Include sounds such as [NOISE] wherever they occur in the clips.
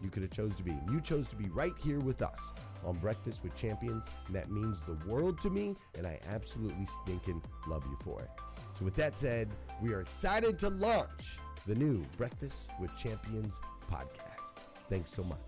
you could have chose to be. You chose to be right here with us on Breakfast with Champions, and that means the world to me, and I absolutely stinking love you for it. So with that said, we are excited to launch the new Breakfast with Champions podcast. Thanks so much.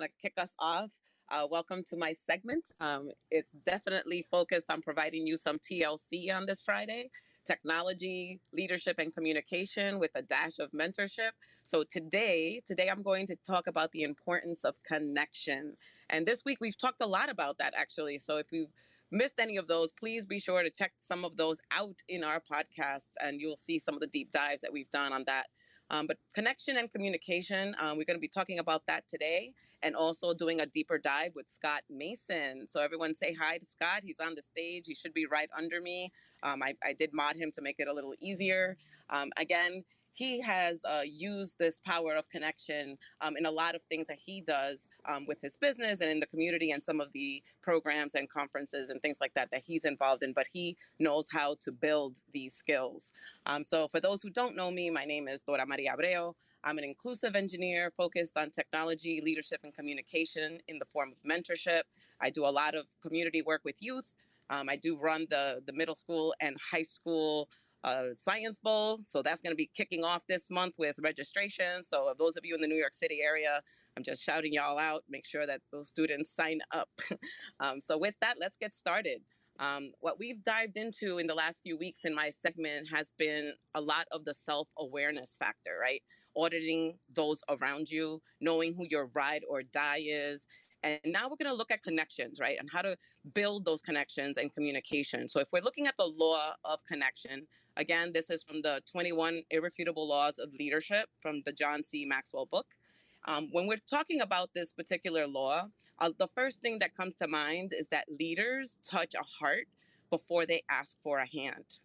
to kick us off. Uh, welcome to my segment. Um, it's definitely focused on providing you some TLC on this Friday technology, leadership, and communication with a dash of mentorship. So today, today I'm going to talk about the importance of connection. And this week we've talked a lot about that actually. So if you've missed any of those, please be sure to check some of those out in our podcast, and you'll see some of the deep dives that we've done on that. Um, but connection and communication, um, we're going to be talking about that today and also doing a deeper dive with Scott Mason. So, everyone say hi to Scott. He's on the stage. He should be right under me. Um, I, I, did mod him to make it a little easier. Um, again, he has uh, used this power of connection um, in a lot of things that he does um, with his business and in the community and some of the programs and conferences and things like that that he's involved in. But he knows how to build these skills. Um, so, for those who don't know me, my name is Dora Maria Abreu. I'm an inclusive engineer focused on technology, leadership, and communication in the form of mentorship. I do a lot of community work with youth. Um, I do run the the middle school and high school uh, Science Bowl. So that's going to be kicking off this month with registration. So, those of you in the New York City area, I'm just shouting y'all out. Make sure that those students sign up. [LAUGHS] um, so, with that, let's get started. Um, what we've dived into in the last few weeks in my segment has been a lot of the self awareness factor, right? Auditing those around you, knowing who your ride or die is. And now we're going to look at connections, right? And how to build those connections and communication. So, if we're looking at the law of connection, again, this is from the 21 Irrefutable Laws of Leadership from the John C. Maxwell book. Um, when we're talking about this particular law, uh, the first thing that comes to mind is that leaders touch a heart before they ask for a hand.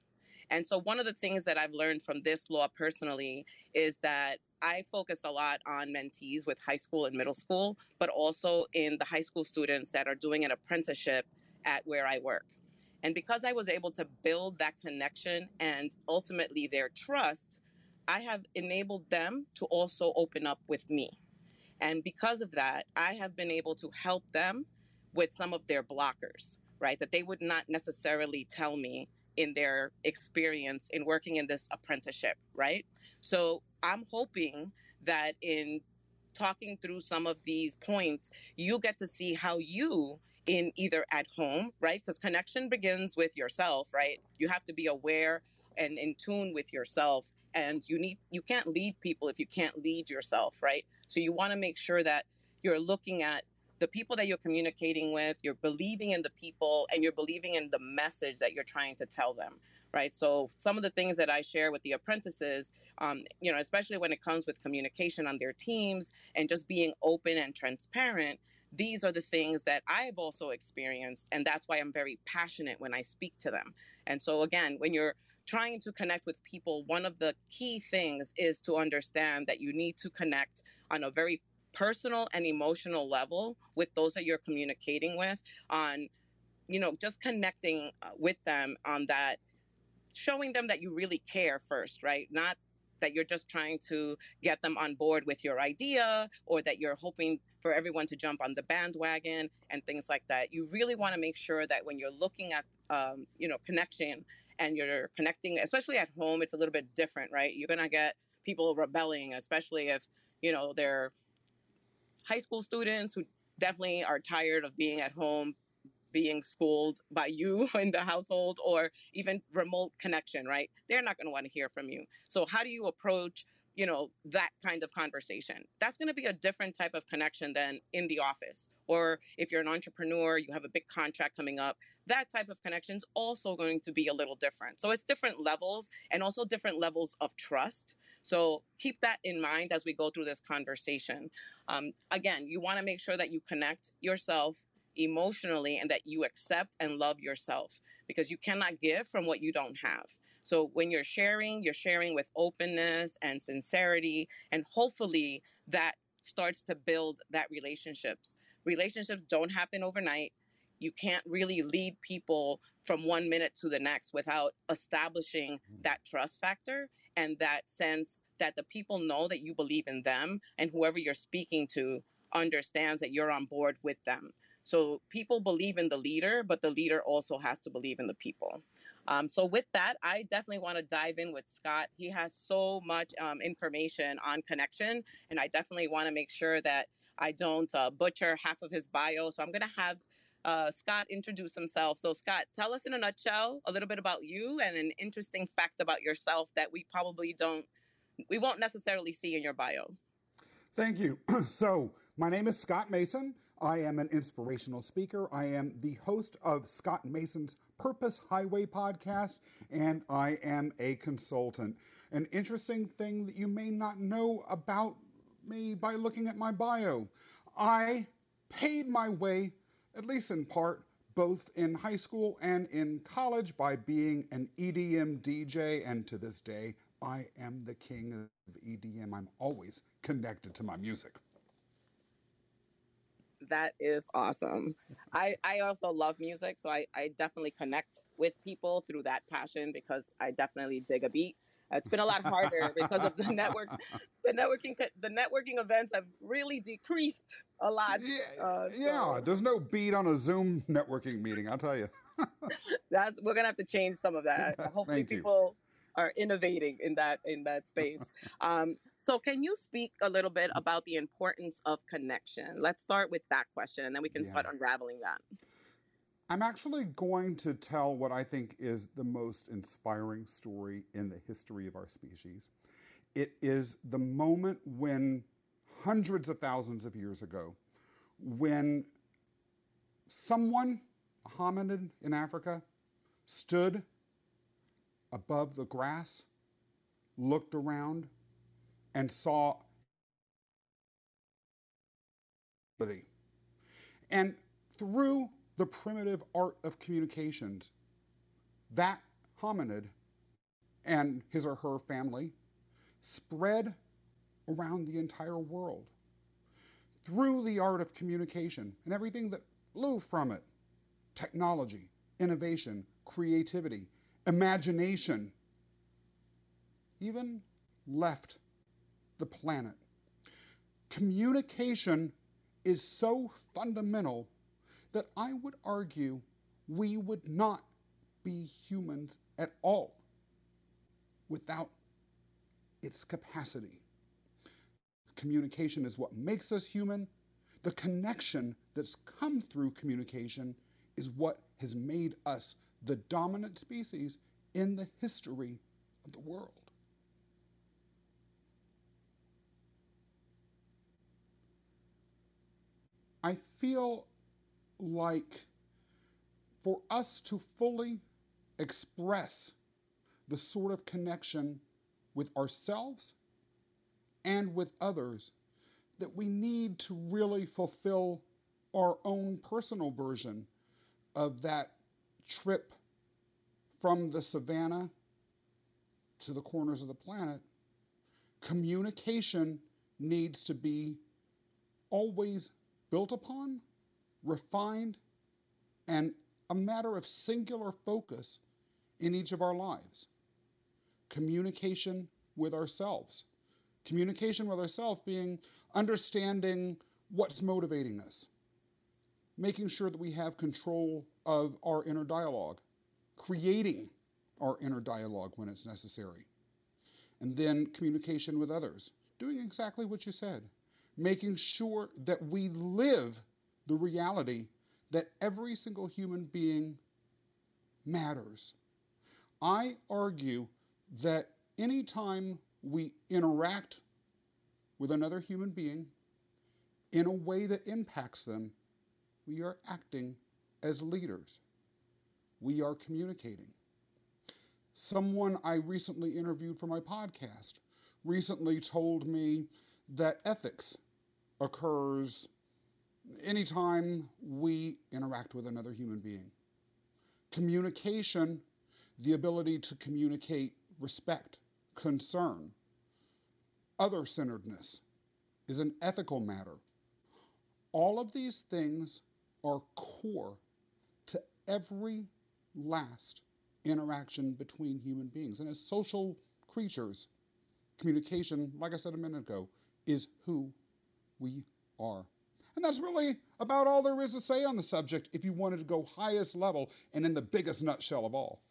And so, one of the things that I've learned from this law personally is that I focus a lot on mentees with high school and middle school, but also in the high school students that are doing an apprenticeship at where I work. And because I was able to build that connection and ultimately their trust, I have enabled them to also open up with me. And because of that, I have been able to help them with some of their blockers, right? That they would not necessarily tell me in their experience in working in this apprenticeship, right? So I'm hoping that in talking through some of these points, you get to see how you in either at home, right? Because connection begins with yourself, right? You have to be aware and in tune with yourself and you need you can't lead people if you can't lead yourself right so you want to make sure that you're looking at the people that you're communicating with you're believing in the people and you're believing in the message that you're trying to tell them right so some of the things that i share with the apprentices um, you know especially when it comes with communication on their teams and just being open and transparent these are the things that I've also experienced, and that's why I'm very passionate when I speak to them. And so, again, when you're trying to connect with people, one of the key things is to understand that you need to connect on a very personal and emotional level with those that you're communicating with on you know just connecting uh, with them on that showing them that you really care first right not that you're just trying to get them on board with your idea or that you're hoping for everyone to jump on the bandwagon and things like that you really want to make sure that when you're looking at um, you know connection and you're connecting, especially at home, it's a little bit different, right? You're going to get people rebelling, especially if, you know, they're high school students who definitely are tired of being at home being schooled by you [LAUGHS] in the household or even remote connection right? They're not going to want to hear from you. So how do you approach you know that kind of conversation? That's going to be a different type of connection than in the office. Or if you're an entrepreneur you have a big contract coming up that type of connection is also going to be a little different. So it's different levels and also different levels of trust. So keep that in mind as we go through this conversation. Um, again you want to make sure that you connect yourself emotionally and that you accept and love yourself because you cannot give from what you don't have so when you're sharing, you're sharing with openness and sincerity, and hopefully that starts to build that relationships. Relationships don't happen overnight. You can't really lead people from one minute to the next without establishing mm. that trust factor and that sense that the people know that you believe in them and whoever you're speaking to understands that you're on board with them. So people believe in the leader, but the leader also has to believe in the people. Um, so with that, I definitely want to dive in with Scott. He has so much um, information on connection, and I definitely want to make sure that I don't uh, butcher half of his bio. So I'm going to have uh, Scott introduce himself. So Scott, tell us in a nutshell a little bit about you and an interesting fact about yourself that we probably don't, we won't necessarily see in your bio. Thank you. [CLEARS THROAT] so my name is Scott Mason. I am an inspirational speaker. I am the host of Scott Mason's Purpose Highway podcast, and I am a consultant. An interesting thing that you may not know about me by looking at my bio I paid my way, at least in part, both in high school and in college by being an EDM DJ, and to this day, I am the king of EDM. I'm always connected to my music. That is awesome. I, I also love music, so I, I definitely connect with people through that passion because I definitely dig a beat. It's been a lot harder because of the [LAUGHS] network. The networking the networking events have really decreased a lot. Yeah, uh, yeah. There's no beat on a Zoom networking meeting. I'll tell you. [LAUGHS] that we're gonna have to change some of that. Hopefully, people are innovating in that in that space. Um, so, can you speak a little bit about the importance of connection? Let's start with that question, and then we can Yeah. start unraveling that. I'm actually going to tell what I think is the most inspiring story in the history of our species. It is the moment when, hundreds of thousands of years ago, when someone, a hominid in Africa, stood above the grass, looked around, and saw. And through the primitive art of communications, that hominid and his or her family spread around the entire world through the art of communication and everything that flew from it technology, innovation, creativity, imagination, even left the planet. Communication is so fundamental that I would argue we would not be humans at all without its capacity. Communication is what makes us human. The connection that's come through communication is what has made us the dominant species in the history of the world. I feel like for us to fully express the sort of connection with ourselves and with others that we need to really fulfill our own personal version of that trip from the savannah to the corners of the planet. Communication needs to be always built upon, refined, and a matter of singular focus in each of our lives. Communication with ourselves. Communication with ourselves being understanding what's motivating us, making sure that we have control of our inner dialogue, creating our inner dialogue when it's necessary, and then communication with others, doing exactly what you said, making sure that we live the reality that every single human being matters. I argue that anytime we interact with another human being in a way that impacts them, we are acting as leaders. We are communicating. Someone I recently interviewed for my podcast recently told me that ethics occurs anytime we interact with another human being. Communication, the ability to communicate respect, concern, other centeredness, is an ethical matter. All of these things are core every last interaction between human beings. And as social creatures, communication, like I said a minute ago, is who we are. And that's really about all there is to say on the subject if you wanted to go highest level and in the biggest nutshell of all.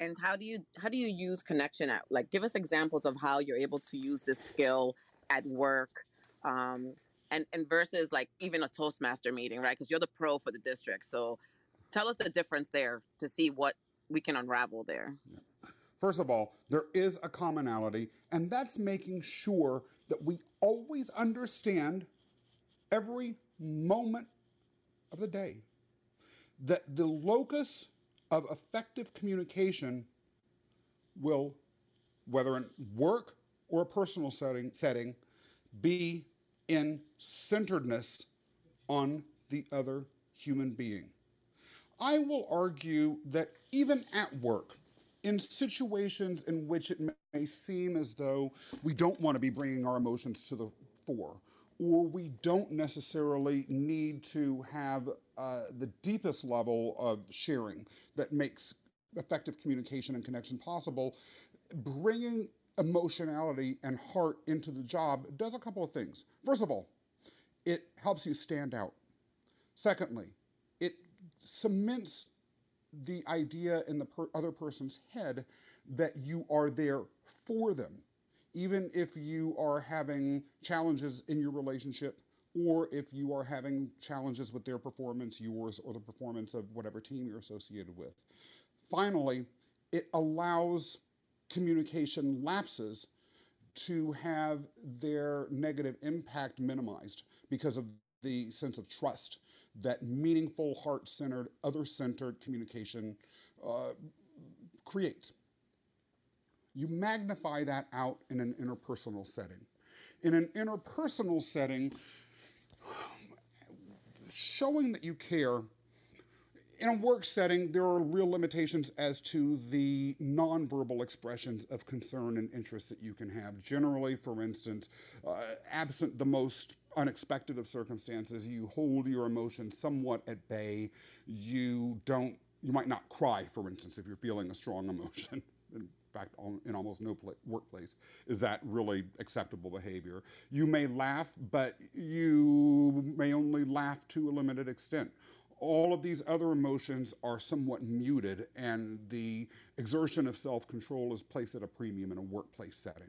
And how do you how do you use connection at like give us examples of how you're able to use this skill at work um, and and versus like even a Toastmaster meeting, right? Because you're the pro for the district. So tell us the difference there to see what we can unravel there. First of all, there is a commonality, and that's making sure that we always understand every moment of the day. That the locus of effective communication will, whether in work or a personal setting, setting be in centeredness on the other human being. I will argue that even at work, in situations in which it may seem as though we don't want to be bringing our emotions to the fore, or we don't necessarily need to have uh, the deepest level of sharing that makes effective communication and connection possible, bringing emotionality and heart into the job does a couple of things. First of all, it helps you stand out. Secondly, it cements the idea in the per- other person's head that you are there for them, even if you are having challenges in your relationship or if you are having challenges with their performance, yours, or the performance of whatever team you're associated with. Finally, it allows communication lapses to have their negative impact minimized because of the sense of trust that meaningful, heart centered, other centered communication uh, creates. You magnify that out in an interpersonal setting. In an interpersonal setting, showing that you care in a work setting, there are real limitations as to the nonverbal expressions of concern and interest that you can have. Generally, for instance, uh, absent the most unexpected of circumstances, you hold your emotions somewhat at bay. You don't, you might not cry, for instance, if you're feeling a strong emotion. [LAUGHS] In fact, in almost no workplace is that really acceptable behavior. You may laugh, but you may only laugh to a limited extent all of these other emotions are somewhat muted, and the exertion of self control is placed at a premium in a workplace setting.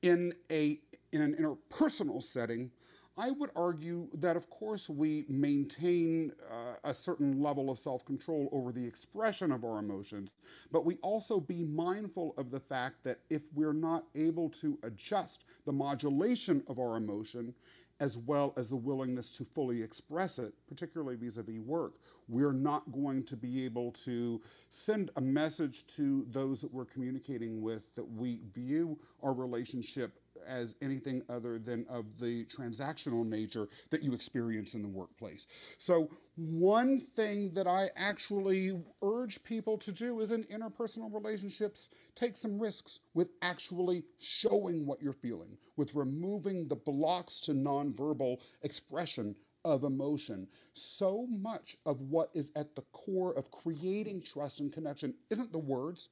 In, a, in an interpersonal setting, I would argue that, of course, we maintain uh, a certain level of self control over the expression of our emotions, but we also be mindful of the fact that if we're not able to adjust the modulation of our emotion, as well as the willingness to fully express it, particularly vis a vis work. We're not going to be able to send a message to those that we're communicating with that we view our relationship as anything other than of the transactional nature that you experience in the workplace. So, one thing that I actually urge people to do is in interpersonal relationships, take some risks with actually showing what you're feeling, with removing the blocks to nonverbal expression of emotion. So much of what is at the core of creating trust and connection isn't the words,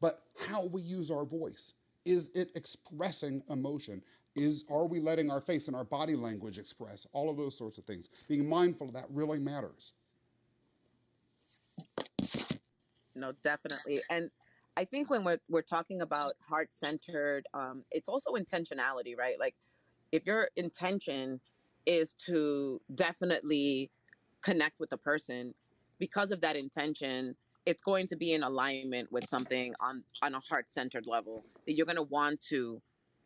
but how we use our voice is it expressing emotion? Is are we letting our face and our body language express all of those sorts of things? Being mindful of that really matters. No, definitely. And I think when we're we're talking about heart centered, um, it's also intentionality, right? Like if your intention is to definitely connect with the person, because of that intention, it's going to be in alignment with something on on a heart centered level that you're going to want to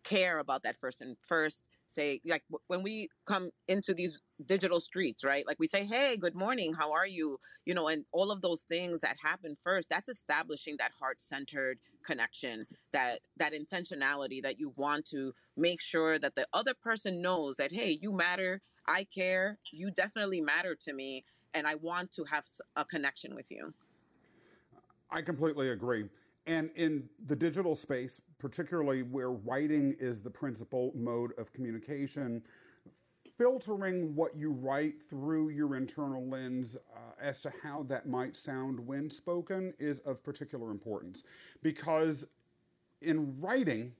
care about that person first say like when we come into these digital streets right? Like we say hey good morning how are you? You know and all of those things that happen first that's establishing that heart centered connection that that intentionality that you want to make sure that the other person knows that hey you matter i care you definitely matter to me and i want to have a connection with you I completely agree. And in the digital space, particularly where writing is the principal mode of communication, filtering what you write through your internal lens uh, as to how that might sound when spoken is of particular importance. Because in writing,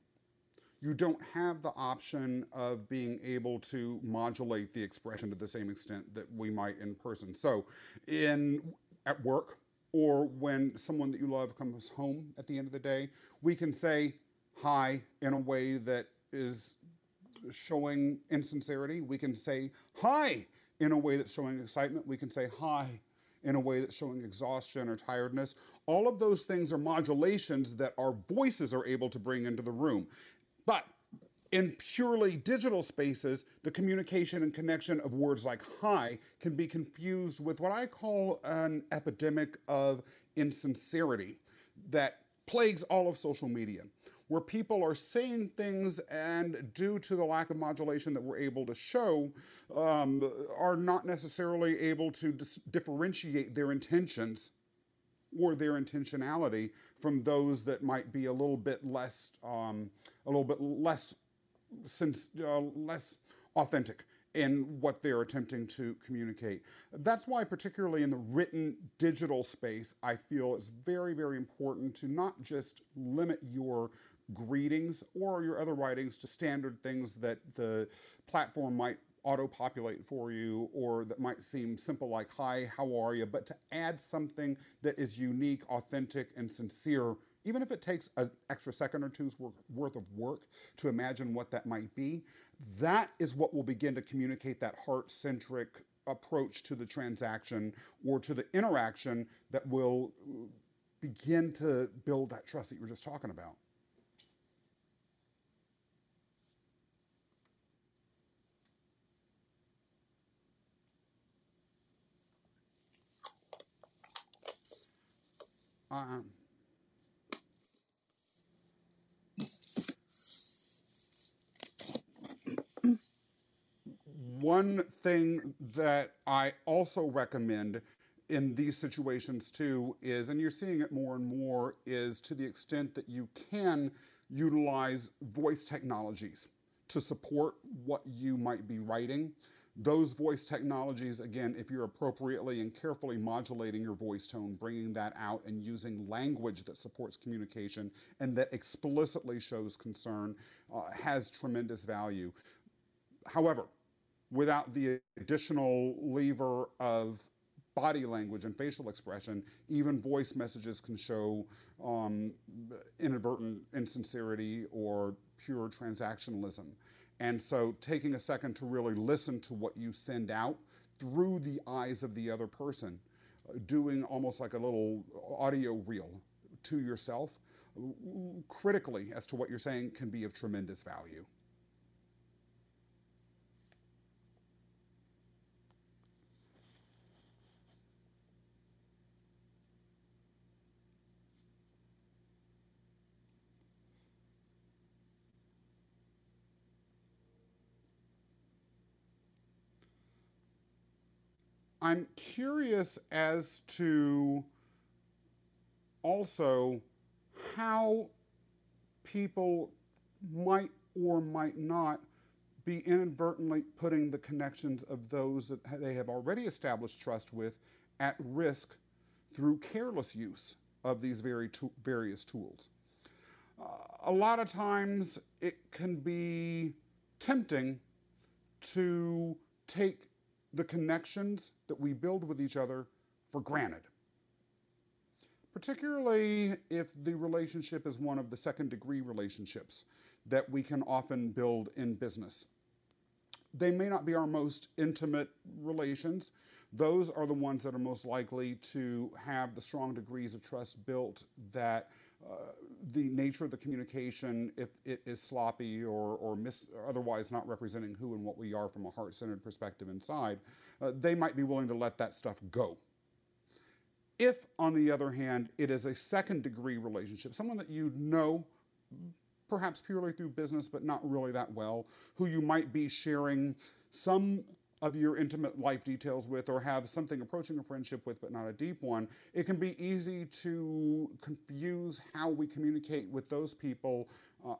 you don't have the option of being able to modulate the expression to the same extent that we might in person. So, in at work, or when someone that you love comes home at the end of the day, we can say hi in a way that is showing insincerity. We can say hi in a way that's showing excitement. We can say hi in a way that's showing exhaustion or tiredness. All of those things are modulations that our voices are able to bring into the room. But in purely digital spaces, the communication and connection of words like hi can be confused with what I call an epidemic of insincerity that plagues all of social media, where people are saying things and, due to the lack of modulation that we're able to show, um, are not necessarily able to dis- differentiate their intentions or their intentionality from those that might be a little bit less, um, a little bit less since uh, less authentic in what they're attempting to communicate. That's why, particularly in the written digital space, I feel it's very, very important to not just limit your greetings or your other writings to standard things that the platform might auto populate for you or that might seem simple like hi how are you but to add something that is unique authentic and sincere even if it takes an extra second or two's worth of work to imagine what that might be that is what will begin to communicate that heart centric approach to the transaction or to the interaction that will begin to build that trust that you were just talking about. Um, one thing that I also recommend in these situations too is, and you're seeing it more and more, is to the extent that you can utilize voice technologies to support what you might be writing those voice technologies, again, if you're appropriately and carefully modulating your voice tone, bringing that out and using language that supports communication and that explicitly shows concern, uh, has tremendous value. However, without the additional lever of body language and facial expression, even voice messages can show um, inadvertent insincerity or pure transactionalism. And so taking a second to really listen to what you send out through the eyes of the other person, doing almost like a little audio reel to yourself, critically as to what you're saying can be of tremendous value. I'm curious as to also how people might or might not be inadvertently putting the connections of those that they have already established trust with at risk through careless use of these very to- various tools. Uh, a lot of times it can be tempting to take the connections that we build with each other for granted. Particularly if the relationship is one of the second degree relationships that we can often build in business. They may not be our most intimate relations. Those are the ones that are most likely to have the strong degrees of trust built that the nature of the communication, if it is sloppy or, or, mis- or otherwise not representing who and what we are from a heart centered perspective inside, uh, they might be willing to let that stuff go. If, on the other hand, it is a second degree relationship, someone that you know, perhaps purely through business, but not really that well, who you might be sharing some of your intimate life details with or have something approaching a friendship with but not a deep one, it can be easy to confuse how we communicate with those people uh,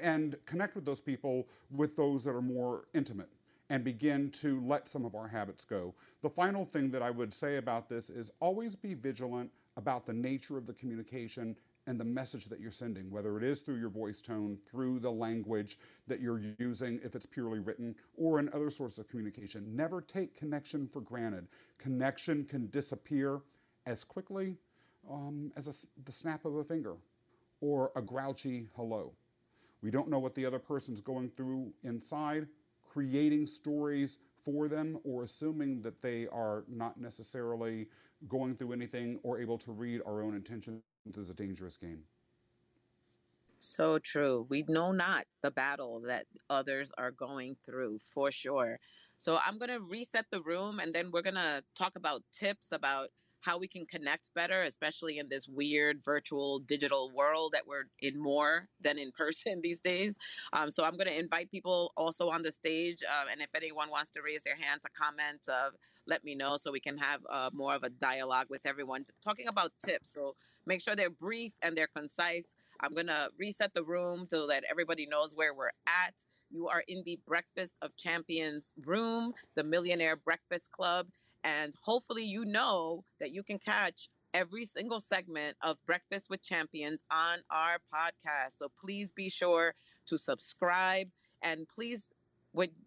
and connect with those people with those that are more intimate and begin to let some of our habits go. The final thing that I would say about this is always be vigilant about the nature of the communication and the message that you're sending, whether it is through your voice tone, through the language that you're using, if it's purely written, or in other sources of communication. Never take connection for granted. Connection can disappear as quickly um, as a, the snap of a finger or a grouchy hello. We don't know what the other person's going through inside. Creating stories for them or assuming that they are not necessarily going through anything or able to read our own intentions is a dangerous game. So true. We know not the battle that others are going through for sure. So I'm going to reset the room and then we're going to talk about tips about how we can connect better, especially in this weird virtual digital world that we're in more than in person [LAUGHS] these days. Um, so I'm going to invite people also on the stage. Um, and if anyone wants to raise their hand to comment, uh, let me know so we can have uh, more of a dialogue with everyone talking about tips. So make sure they're brief and they're concise. I'm going to reset the room so that everybody knows where we're at. You are in the Breakfast of Champions room, the Millionaire Breakfast Club. And hopefully, you know that you can catch every single segment of Breakfast with Champions on our podcast. So please be sure to subscribe and please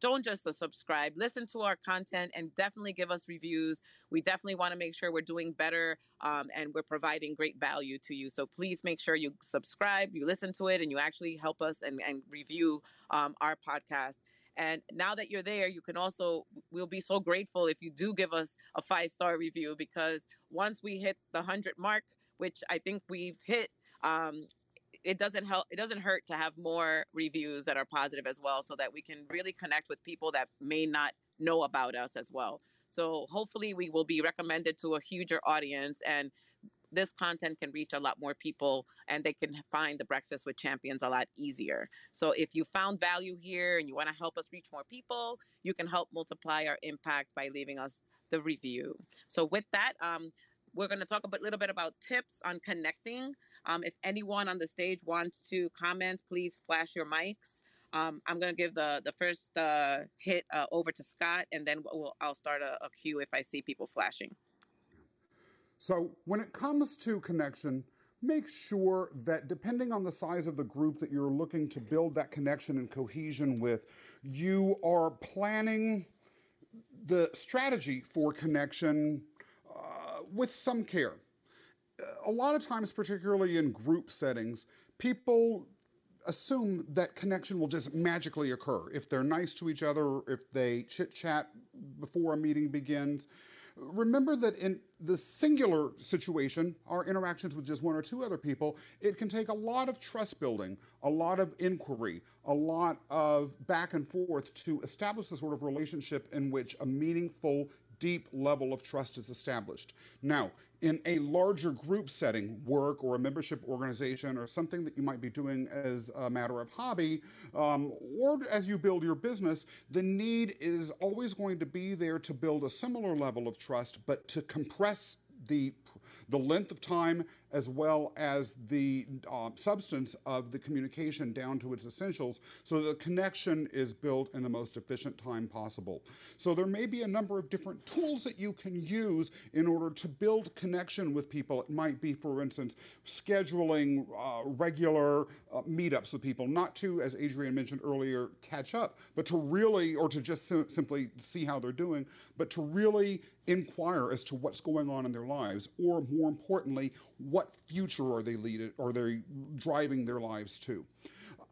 don't just subscribe listen to our content and definitely give us reviews. We definitely want to make sure we're doing better um, and we're providing great value to you. So please make sure you subscribe you listen to it and you actually help us and, and review um, our podcast and now that you're there, you can also, we'll be so grateful if you do give us a five star review because once we hit the 100 mark, which I think we've hit, um, it doesn't help it doesn't hurt to have more reviews that are positive as well so that we can really connect with people that may not know about us as well. So hopefully we will be recommended to a huger audience and this content can reach a lot more people and they can find the breakfast with champions a lot easier so if you found value here and you want to help us reach more people you can help multiply our impact by leaving us the review so with that um, we're going to talk a little bit about tips on connecting um, if anyone on the stage wants to comment, please flash your mics. Um, I'm going to give the the first uh, hit uh, over to Scott, and then we'll, I'll start a, a queue if I see people flashing. So when it comes to connection, make sure that depending on the size of the group that you're looking to build that connection and cohesion with, you are planning the strategy for connection uh, with some care a lot of times, particularly in group settings, people assume that connection will just magically occur if they're nice to each other, if they chit chat before a meeting begins. Remember that in the singular situation, our interactions with just one or two other people, it can take a lot of trust building, a lot of inquiry, a lot of back and forth to establish the sort of relationship in which a meaningful deep level of trust is established. Now, in a larger group setting, work or a membership organization or something that you might be doing as a matter of hobby, um, or as you build your business, the need is always going to be there to build a similar level of trust, but to compress the the length of time as well as the uh, substance of the communication down to its essentials so the connection is built in the most efficient time possible. So there may be a number of different tools that you can use in order to build connection with people. It might be, for instance, scheduling uh, regular uh, meetups with people, not to, as Adrian mentioned earlier, catch up, but to really, or to just sim- simply see how they're doing, but to really inquire as to what's going on in their lives, or more importantly, what future are they leading, are they driving their lives to?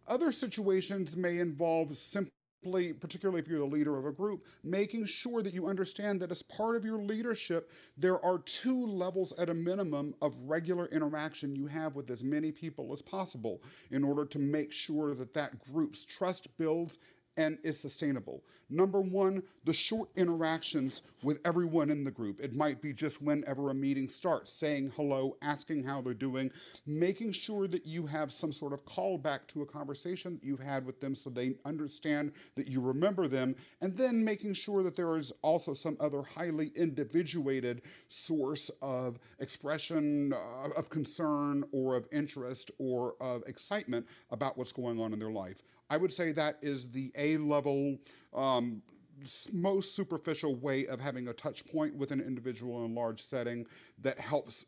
Other situations may involve simply, particularly if you're the leader of a group, making sure that you understand that as part of your leadership, there are two levels at a minimum of regular interaction you have with as many people as possible in order to make sure that that group's trust builds and is sustainable. Number one, the short interactions with everyone in the group. It might be just whenever a meeting starts, saying hello, asking how they're doing, making sure that you have some sort of callback to a conversation that you've had with them so they understand that you remember them, and then making sure that there is also some other highly individuated source of expression uh, of concern or of interest or of excitement about what's going on in their life. I would say that is the A level, um, most superficial way of having a touch point with an individual in a large setting that helps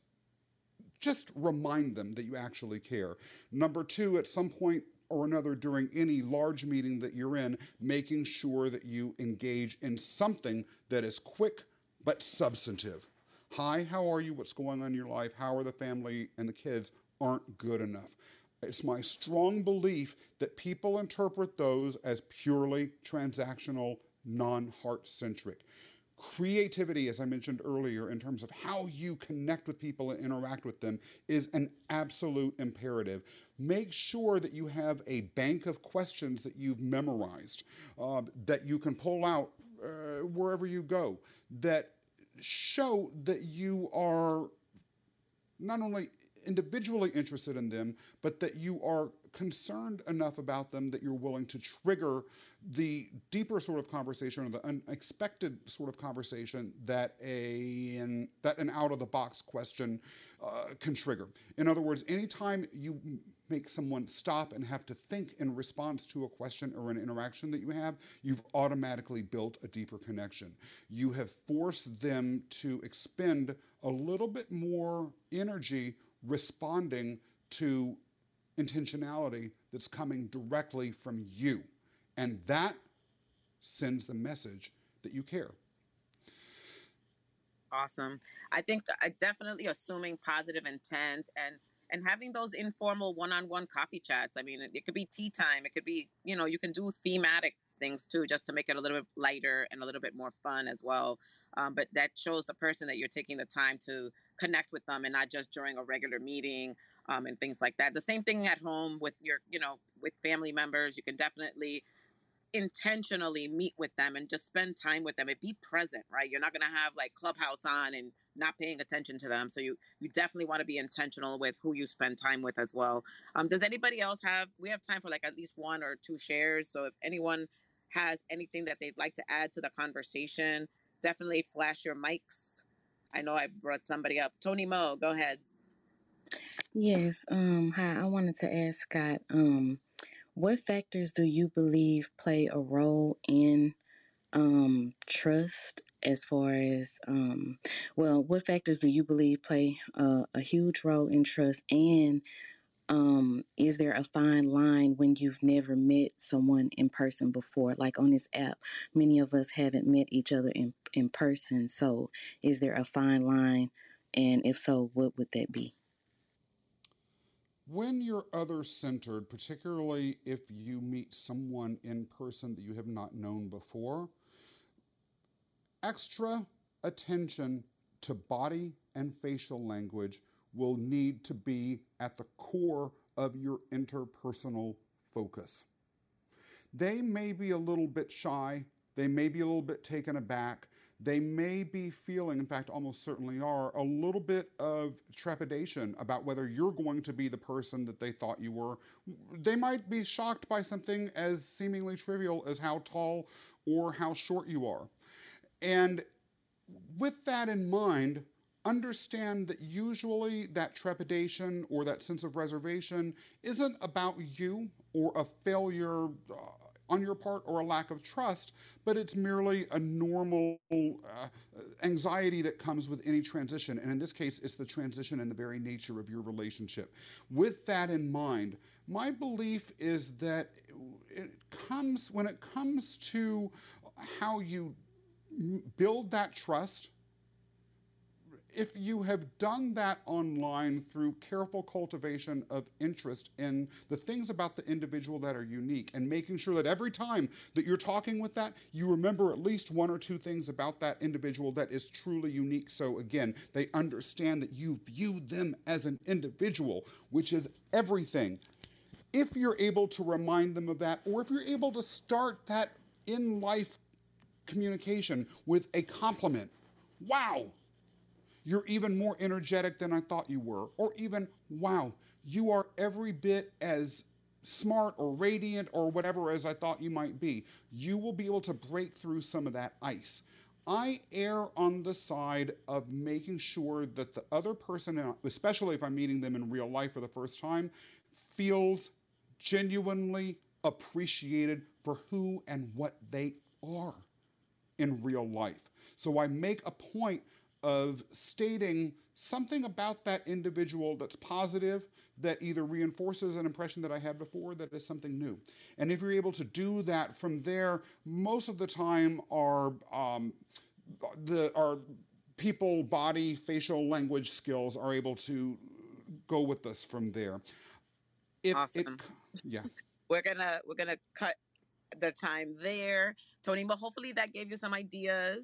just remind them that you actually care. Number two, at some point or another during any large meeting that you're in, making sure that you engage in something that is quick but substantive. Hi, how are you? What's going on in your life? How are the family and the kids? Aren't good enough. It's my strong belief that people interpret those as purely transactional, non heart centric. Creativity, as I mentioned earlier, in terms of how you connect with people and interact with them, is an absolute imperative. Make sure that you have a bank of questions that you've memorized, uh, that you can pull out uh, wherever you go, that show that you are not only individually interested in them, but that you are concerned enough about them that you're willing to trigger the deeper sort of conversation or the unexpected sort of conversation that a an, that an out of the box question uh, can trigger. In other words, anytime you make someone stop and have to think in response to a question or an interaction that you have, you've automatically built a deeper connection. You have forced them to expend a little bit more energy responding to intentionality that's coming directly from you. And that sends the message that you care. Awesome. I think I definitely assuming positive intent and and having those informal one-on-one coffee chats. I mean, it, it could be tea time. It could be, you know, you can do thematic things too, just to make it a little bit lighter and a little bit more fun as well. Um, but that shows the person that you're taking the time to connect with them and not just during a regular meeting um, and things like that. The same thing at home with your, you know, with family members. You can definitely intentionally meet with them and just spend time with them and be present right you're not going to have like clubhouse on and not paying attention to them so you you definitely want to be intentional with who you spend time with as well um, does anybody else have we have time for like at least one or two shares so if anyone has anything that they'd like to add to the conversation definitely flash your mics i know i brought somebody up tony mo go ahead yes um hi i wanted to ask scott um what factors do you believe play a role in um, trust as far as, um, well, what factors do you believe play uh, a huge role in trust? And um, is there a fine line when you've never met someone in person before? Like on this app, many of us haven't met each other in, in person. So, is there a fine line? And if so, what would that be? when you're other centered, particularly if you meet someone in person that you have not known before, extra attention to body and facial language will need to be at the core of your interpersonal focus. They may be a little bit shy, they may be a little bit taken aback, they may be feeling, in fact, almost certainly are, a little bit of trepidation about whether you're going to be the person that they thought you were. They might be shocked by something as seemingly trivial as how tall or how short you are. And with that in mind, understand that usually that trepidation or that sense of reservation isn't about you or a failure. Uh, on your part or a lack of trust, but it's merely a normal uh, anxiety that comes with any transition. And in this case, it's the transition and the very nature of your relationship. With that in mind, my belief is that it comes, when it comes to how you build that trust, if you have done that online through careful cultivation of interest in the things about the individual that are unique and making sure that every time that you're talking with that, you remember at least one or two things about that individual that is truly unique. So again, they understand that you view them as an individual, which is everything. If you're able to remind them of that, or if you're able to start that in life communication with a compliment, wow, you're even more energetic than I thought you were. Or even, wow, you are every bit as smart or radiant or whatever as I thought you might be. You will be able to break through some of that ice. I err on the side of making sure that the other person, especially if I'm meeting them in real life for the first time, feels genuinely appreciated for who and what they are in real life. So I make a point of stating something about that individual that's positive that either reinforces an impression that I had before that is something new. And if you're able to do that from there, most of the time our um, the our people body facial language skills are able to go with us from there. If awesome. It, yeah. [LAUGHS] we're gonna we're gonna cut the time there, Tony. But hopefully that gave you some ideas